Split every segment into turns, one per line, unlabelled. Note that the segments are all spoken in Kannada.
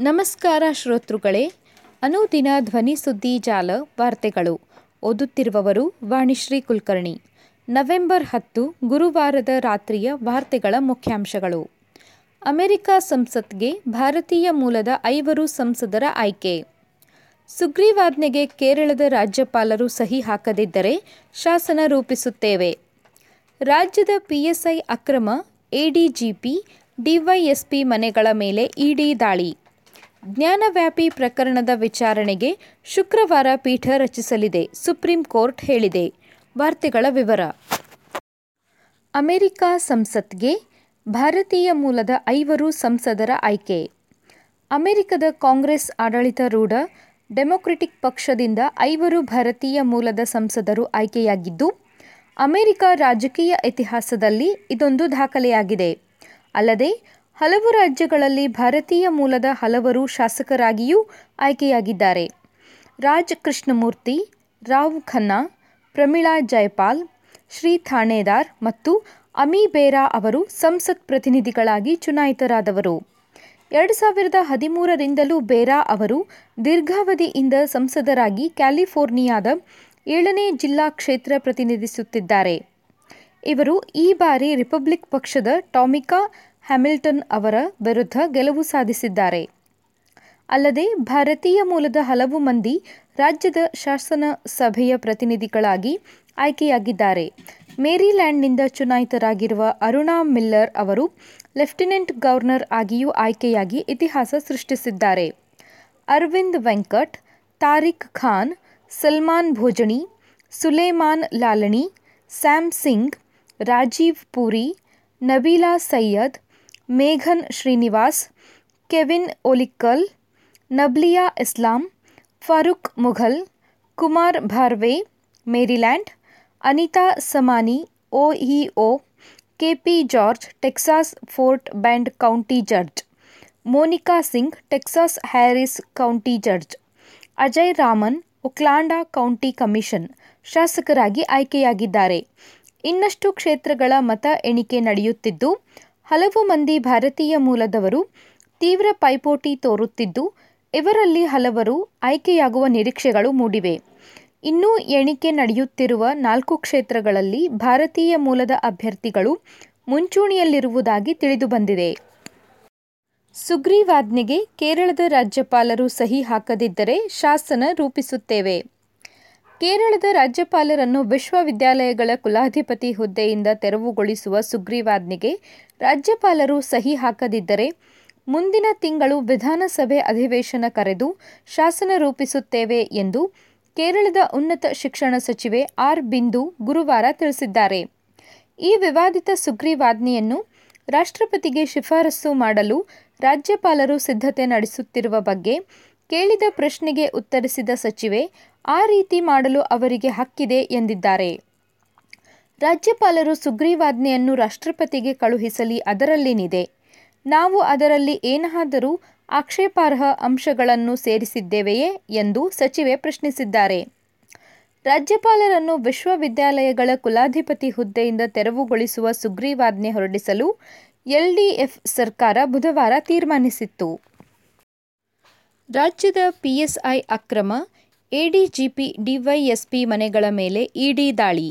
ನಮಸ್ಕಾರ ಶ್ರೋತೃಗಳೇ, ಅನುದಿನ ಧ್ವನಿ ಸುದ್ದಿ ಜಾಲ ವಾರ್ತೆಗಳು. ಓದುತ್ತಿರುವವರು ವಾಣಿಶ್ರೀ ಕುಲಕರ್ಣಿ. ನವೆಂಬರ್ ಹತ್ತು, ಗುರುವಾರದ ರಾತ್ರಿಯ ವಾರ್ತೆಗಳ ಮುಖ್ಯಾಂಶಗಳು. ಅಮೆರಿಕ ಸಂಸತ್ಗೆ ಭಾರತೀಯ ಮೂಲದ ಐವರು ಸಂಸದರ ಆಯ್ಕೆ. ಸುಗ್ರೀವಾಜ್ಞೆಗೆ ಕೇರಳದ ರಾಜ್ಯಪಾಲರು ಸಹಿ ಹಾಕದಿದ್ದರೆ ಶಾಸನ ರೂಪಿಸುತ್ತೇವೆ. ರಾಜ್ಯದ ಪಿಎಸ್ಐ ಅಕ್ರಮ, ಎಡಿಜಿಪಿ, ಡಿವೈಎಸ್ಪಿ ಮನೆಗಳ ಮೇಲೆ ಇಡಿ ದಾಳಿ. ಜ್ಞಾನವ್ಯಾಪಿ ಪ್ರಕರಣದ ವಿಚಾರಣೆಗೆ ಶುಕ್ರವಾರ ಪೀಠ ರಚಿಸಲಿದೆ, ಸುಪ್ರೀಂ ಕೋರ್ಟ್ ಹೇಳಿದೆ. ವಾರ್ತೆಗಳ ವಿವರ. ಅಮೆರಿಕ ಸಂಸತ್ಗೆ ಭಾರತೀಯ ಮೂಲದ ಐವರು ಸಂಸದರ ಆಯ್ಕೆ. ಅಮೆರಿಕದ ಕಾಂಗ್ರೆಸ್ ಆಡಳಿತಾರೂಢ ಡೆಮೊಕ್ರೆಟಿಕ್ ಪಕ್ಷದಿಂದ ಐವರು ಭಾರತೀಯ ಮೂಲದ ಸಂಸದರು ಆಯ್ಕೆಯಾಗಿದ್ದು, ಅಮೆರಿಕ ರಾಜಕೀಯ ಇತಿಹಾಸದಲ್ಲಿ ಇದೊಂದು ದಾಖಲೆಯಾಗಿದೆ. ಅಲ್ಲದೆ ಹಲವು ರಾಜ್ಯಗಳಲ್ಲಿ ಭಾರತೀಯ ಮೂಲದ ಹಲವರು ಶಾಸಕರಾಗಿಯೂ ಆಯ್ಕೆಯಾಗಿದ್ದಾರೆ. ರಾಜ್ ಕೃಷ್ಣಮೂರ್ತಿ ರಾವ್ ಖನ್ನಾ, ಪ್ರಮೀಳಾ ಜಯಪಾಲ್, ಶ್ರೀ ಥಾಣೇದಾರ್ ಮತ್ತು ಅಮಿ ಬೇರಾ ಅವರು ಸಂಸತ್ ಪ್ರತಿನಿಧಿಗಳಾಗಿ ಚುನಾಯಿತರಾದವರು. ಎರಡು ಸಾವಿರದ ಹದಿಮೂರರಿಂದಲೂ ಬೇರಾ ಅವರು ದೀರ್ಘಾವಧಿಯಿಂದ ಸಂಸದರಾಗಿ ಕ್ಯಾಲಿಫೋರ್ನಿಯಾದ ಏಳನೇ ಜಿಲ್ಲಾ ಕ್ಷೇತ್ರ ಪ್ರತಿನಿಧಿಸುತ್ತಿದ್ದಾರೆ. ಇವರು ಈ ಬಾರಿ ರಿಪಬ್ಲಿಕ್ ಪಕ್ಷದ ಟಾಮಿಕಾ ಹ್ಯಾಮಿಲ್ಟನ್ ಅವರ ವಿರುದ್ಧ ಗೆಲುವು ಸಾಧಿಸಿದ್ದಾರೆ. ಅಲ್ಲದೆ, ಭಾರತೀಯ ಮೂಲದ ಹಲವು ಮಂದಿ ರಾಜ್ಯದ ಶಾಸನ ಸಭೆಯ ಪ್ರತಿನಿಧಿಗಳಾಗಿ ಆಯ್ಕೆಯಾಗಿದ್ದಾರೆ. ಮೇರಿಲ್ಯಾಂಡ್ನಿಂದ ಚುನಾಯಿತರಾಗಿರುವ ಅರುಣಾ ಮಿಲ್ಲರ್ ಅವರು ಲೆಫ್ಟಿನೆಂಟ್ ಗವರ್ನರ್ ಆಗಿಯೂ ಆಯ್ಕೆಯಾಗಿ ಇತಿಹಾಸ ಸೃಷ್ಟಿಸಿದ್ದಾರೆ. Arvind Venkat Tariq Khan, Salman Bhojani, Suleman Lalani, Sam Singh, Rajeev Puri, Nabeela Syed Megan Srinivas, Kevin Olickal, Nabilah Islam, Farooq Mughal, Kumar Barve, Maryland, Anita Somani ಒ ಇ ಒ K P George, Texas Fort Bend County judge, Monica Singh, Texas Harris County judge, Ajay Raman, Oakland County commission ಶಾಸಕರಾಗಿ ಆಯ್ಕೆಯಾಗಿದ್ದಾರೆ. ಇನ್ನಷ್ಟು ಕ್ಷೇತ್ರಗಳ ಮತ ಎಣಿಕೆ ನಡೆಯುತ್ತಿದ್ದು ಹಲವು ಮಂದಿ ಭಾರತೀಯ ಮೂಲದವರು ತೀವ್ರ ಪೈಪೋಟಿ ತೋರುತ್ತಿದ್ದು, ಇವರಲ್ಲಿ ಹಲವರು ಆಯ್ಕೆಯಾಗುವ ನಿರೀಕ್ಷೆಗಳು ಮೂಡಿವೆ. ಇನ್ನೂ ಎಣಿಕೆ ನಡೆಯುತ್ತಿರುವ ನಾಲ್ಕು ಕ್ಷೇತ್ರಗಳಲ್ಲಿ ಭಾರತೀಯ ಮೂಲದ ಅಭ್ಯರ್ಥಿಗಳು ಮುಂಚೂಣಿಯಲ್ಲಿರುವುದಾಗಿ ತಿಳಿದುಬಂದಿದೆ. ಸುಗ್ರೀವಾಜ್ಞೆಗೆ ಕೇರಳದ ರಾಜ್ಯಪಾಲರು ಸಹಿ ಹಾಕದಿದ್ದರೆ ಶಾಸನ ರೂಪಿಸುತ್ತೇವೆ. ಕೇರಳದ ರಾಜ್ಯಪಾಲರನ್ನು ವಿಶ್ವವಿದ್ಯಾಲಯಗಳ ಕುಲಾಧಿಪತಿ ಹುದ್ದೆಯಿಂದ ತೆರವುಗೊಳಿಸುವ ಸುಗ್ರೀವಾಜ್ಞೆಗೆ ರಾಜ್ಯಪಾಲರು ಸಹಿ ಹಾಕದಿದ್ದರೆ ಮುಂದಿನ ತಿಂಗಳು ವಿಧಾನಸಭೆ ಅಧಿವೇಶನ ಕರೆದು ಶಾಸನ ರೂಪಿಸುತ್ತೇವೆ ಎಂದು ಕೇರಳದ ಉನ್ನತ ಶಿಕ್ಷಣ ಸಚಿವೆ ಆರ್ ಬಿಂದು ಗುರುವಾರ ತಿಳಿಸಿದ್ದಾರೆ. ಈ ವಿವಾದಿತ ಸುಗ್ರೀವಾಜ್ಞೆಯನ್ನು ರಾಷ್ಟ್ರಪತಿಗೆ ಶಿಫಾರಸು ಮಾಡಲು ರಾಜ್ಯಪಾಲರು ಸಿದ್ಧತೆ ನಡೆಸುತ್ತಿರುವ ಬಗ್ಗೆ ಕೇಳಿದ ಪ್ರಶ್ನೆಗೆ ಉತ್ತರಿಸಿದ ಸಚಿವೆ ಆ ರೀತಿ ಮಾಡಲು ಅವರಿಗೆ ಹಕ್ಕಿದೆ ಎಂದಿದ್ದಾರೆ. ರಾಜ್ಯಪಾಲರು ಸುಗ್ರೀವಾಜ್ಞೆಯನ್ನು ರಾಷ್ಟ್ರಪತಿಗೆ ಕಳುಹಿಸಲಿ ಅದರಲ್ಲೇನಿದೆ ನಾವು ಅದರಲ್ಲಿ ಏನಾದರೂ ಆಕ್ಷೇಪಾರ್ಹ ಅಂಶಗಳನ್ನು ಸೇರಿಸಿದ್ದೇವೆಯೇ ಎಂದು ಸಚಿವೆ ಪ್ರಶ್ನಿಸಿದ್ದಾರೆ. ರಾಜ್ಯಪಾಲರನ್ನು ವಿಶ್ವವಿದ್ಯಾಲಯಗಳ ಕುಲಾಧಿಪತಿ ಹುದ್ದೆಯಿಂದ ತೆರವುಗೊಳಿಸುವ ಸುಗ್ರೀವಾಜ್ಞೆ ಹೊರಡಿಸಲು ಎಲ್ಡಿಎಫ್ ಸರ್ಕಾರ ಬುಧವಾರ ತೀರ್ಮಾನಿಸಿತ್ತು. ರಾಜ್ಯದ ಪಿಎಸ್ಐ ಅಕ್ರಮ ಎಡಿಜಿಪಿ ಡಿವೈಎಸ್ಪಿ ಮನೆಗಳ ಮೇಲೆ ಇಡಿ ದಾಳಿ.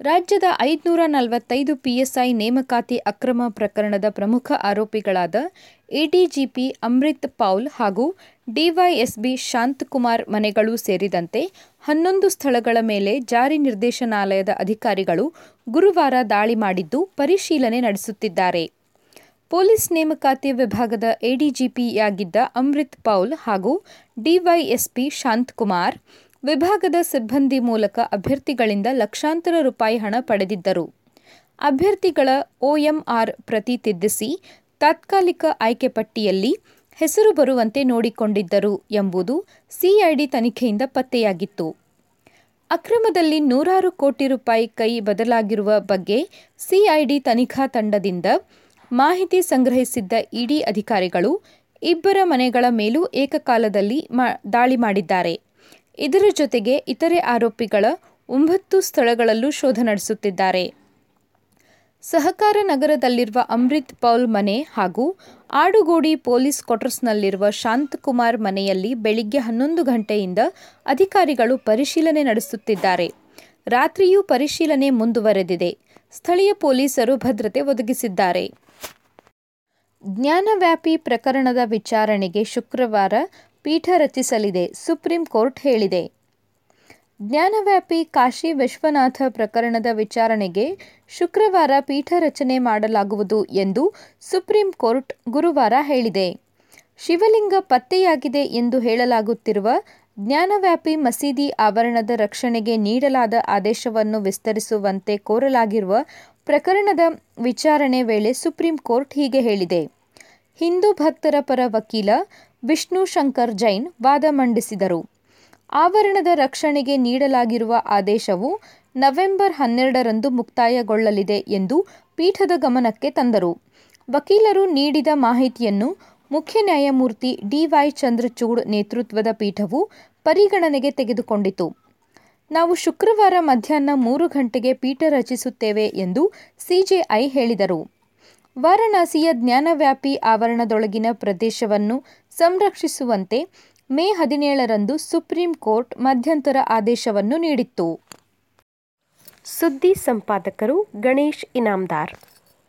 ರಾಜ್ಯದ ಐದುನೂರ ನಲವತ್ತೈದು ಪಿಎಸ್ಐ ನೇಮಕಾತಿ ಅಕ್ರಮ ಪ್ರಕರಣದ ಪ್ರಮುಖ ಆರೋಪಿಗಳಾದ ಎಡಿಜಿಪಿ ಅಮೃತ್ ಪೌಲ್ ಹಾಗೂ ಡಿವೈಎಸ್ಬಿ ಶಾಂತಕುಮಾರ್ ಮನೆಗಳು ಸೇರಿದಂತೆ ಹನ್ನೊಂದು ಸ್ಥಳಗಳ ಮೇಲೆ ಜಾರಿ ನಿರ್ದೇಶನಾಲಯದ ಅಧಿಕಾರಿಗಳು ಗುರುವಾರ ದಾಳಿ ಮಾಡಿದ್ದು ಪರಿಶೀಲನೆ ನಡೆಸುತ್ತಿದ್ದಾರೆ. ಪೊಲೀಸ್ ನೇಮಕಾತಿ ವಿಭಾಗದ ಎಡಿಜಿಪಿಯಾಗಿದ್ದ ಅಮೃತ್ ಪೌಲ್ ಹಾಗೂ ಡಿವೈಎಸ್ಪಿ ಶಾಂತಕುಮಾರ್ ವಿಭಾಗದ ಸಿಬ್ಬಂದಿ ಮೂಲಕ ಅಭ್ಯರ್ಥಿಗಳಿಂದ ಲಕ್ಷಾಂತರ ರೂಪಾಯಿ ಹಣ ಪಡೆದಿದ್ದರು. ಅಭ್ಯರ್ಥಿಗಳ ಒಎಂಆರ್ ಪ್ರತಿ ತಿದ್ದಿಸಿ ತಾತ್ಕಾಲಿಕ ಆಯ್ಕೆ ಪಟ್ಟಿಯಲ್ಲಿ ಹೆಸರು ಬರುವಂತೆ ನೋಡಿಕೊಂಡಿದ್ದರು ಎಂಬುದು ಸಿಐಡಿ ತನಿಖೆಯಿಂದ ಪತ್ತೆಯಾಗಿತ್ತು. ಅಕ್ರಮದಲ್ಲಿ ನೂರಾರು ಕೋಟಿ ರೂಪಾಯಿ ಕೈ ಬದಲಾಗಿರುವ ಬಗ್ಗೆ ಸಿಐಡಿ ತನಿಖಾ ತಂಡದಿಂದ ಮಾಹಿತಿ ಸಂಗ್ರಹಿಸಿದ್ದ ಇಡಿ ಅಧಿಕಾರಿಗಳು ಇಬ್ಬರ ಮನೆಗಳ ಮೇಲೂ ಏಕಕಾಲದಲ್ಲಿ ದಾಳಿ ಮಾಡಿದ್ದಾರೆ. ಇದರ ಜೊತೆಗೆ ಇತರೆ ಆರೋಪಿಗಳ ಒಂಬತ್ತು ಸ್ಥಳಗಳಲ್ಲೂ ಶೋಧ ನಡೆಸುತ್ತಿದ್ದಾರೆ. ಸಹಕಾರ ನಗರದಲ್ಲಿರುವ ಅಮೃತ್ ಪೌಲ್ ಮನೆ ಹಾಗೂ ಆಡುಗೋಡಿ ಪೊಲೀಸ್ ಕ್ವಾರ್ಟರ್ಸ್ನಲ್ಲಿರುವ ಶಾಂತಕುಮಾರ್ ಮನೆಯಲ್ಲಿ ಬೆಳಿಗ್ಗೆ ಹನ್ನೊಂದು ಗಂಟೆಯಿಂದ ಅಧಿಕಾರಿಗಳು ಪರಿಶೀಲನೆ ನಡೆಸುತ್ತಿದ್ದಾರೆ. ರಾತ್ರಿಯೂ ಪರಿಶೀಲನೆ ಮುಂದುವರೆದಿದೆ. ಸ್ಥಳೀಯ ಪೊಲೀಸರು ಭದ್ರತೆ ಒದಗಿಸಿದ್ದಾರೆ. ಜ್ಞಾನವ್ಯಾಪಿ ಪ್ರಕರಣದ ವಿಚಾರಣೆಗೆ ಶುಕ್ರವಾರ ಪೀಠ ರಚಿಸಲಿದೆ, ಸುಪ್ರೀಂ ಕೋರ್ಟ್ ಹೇಳಿದೆ. ಜ್ಞಾನವ್ಯಾಪಿ ಕಾಶಿ ವಿಶ್ವನಾಥ ಪ್ರಕರಣದ ವಿಚಾರಣೆಗೆ ಶುಕ್ರವಾರ ಪೀಠ ರಚನೆ ಮಾಡಲಾಗುವುದು ಎಂದು ಸುಪ್ರೀಂ ಕೋರ್ಟ್ ಗುರುವಾರ ಹೇಳಿದೆ. ಶಿವಲಿಂಗ ಪತ್ತೆಯಾಗಿದೆ ಎಂದು ಹೇಳಲಾಗುತ್ತಿರುವ ಜ್ಞಾನವ್ಯಾಪಿ ಮಸೀದಿ ಆವರಣದ ರಕ್ಷಣೆಗೆ ನೀಡಲಾದ ಆದೇಶವನ್ನು ವಿಸ್ತರಿಸುವಂತೆ ಕೋರಲಾಗಿರುವ ಪ್ರಕರಣದ ವಿಚಾರಣೆ ವೇಳೆ ಸುಪ್ರೀಂ ಕೋರ್ಟ್ ಹೀಗೆ ಹೇಳಿದೆ. ಹಿಂದೂ ಭಕ್ತರ ಪರ ವಕೀಲ ವಿಷ್ಣು ಶಂಕರ್ ಜೈನ್ ವಾದ ಮಂಡಿಸಿದರು. ಆವರಣದ ರಕ್ಷಣೆಗೆ ನೀಡಲಾಗಿರುವ ಆದೇಶವು ನವೆಂಬರ್ ಹನ್ನೆರಡರಂದು ಮುಕ್ತಾಯಗೊಳ್ಳಲಿದೆ ಎಂದು ಪೀಠದ ಗಮನಕ್ಕೆ ತಂದರು. ವಕೀಲರು ನೀಡಿದ ಮಾಹಿತಿಯನ್ನು ಮುಖ್ಯ ನ್ಯಾಯಮೂರ್ತಿ ಡಿವೈ ಚಂದ್ರಚೂಡ್ ನೇತೃತ್ವದ ಪೀಠವು ಪರಿಗಣನೆಗೆ ತೆಗೆದುಕೊಂಡಿತು. ನಾವು ಶುಕ್ರವಾರ ಮಧ್ಯಾಹ್ನ ಮೂರು ಗಂಟೆಗೆ ಪೀಠ ರಚಿಸುತ್ತೇವೆ ಎಂದು ಸಿಜೆಐ ಹೇಳಿದರು. ವಾರಣಾಸಿಯ ಜ್ಞಾನವ್ಯಾಪಿ ಆವರಣದೊಳಗಿನ ಪ್ರದೇಶವನ್ನು ಸಂರಕ್ಷಿಸುವಂತೆ ಮೇ ಹದಿನೇಳರಂದು ಸುಪ್ರೀಂ ಕೋರ್ಟ್ ಮಧ್ಯಂತರ ಆದೇಶವನ್ನು ನೀಡಿತ್ತು.
ಸುದ್ದಿ ಸಂಪಾದಕರು ಗಣೇಶ್ ಇನಾಮ್ದಾರ್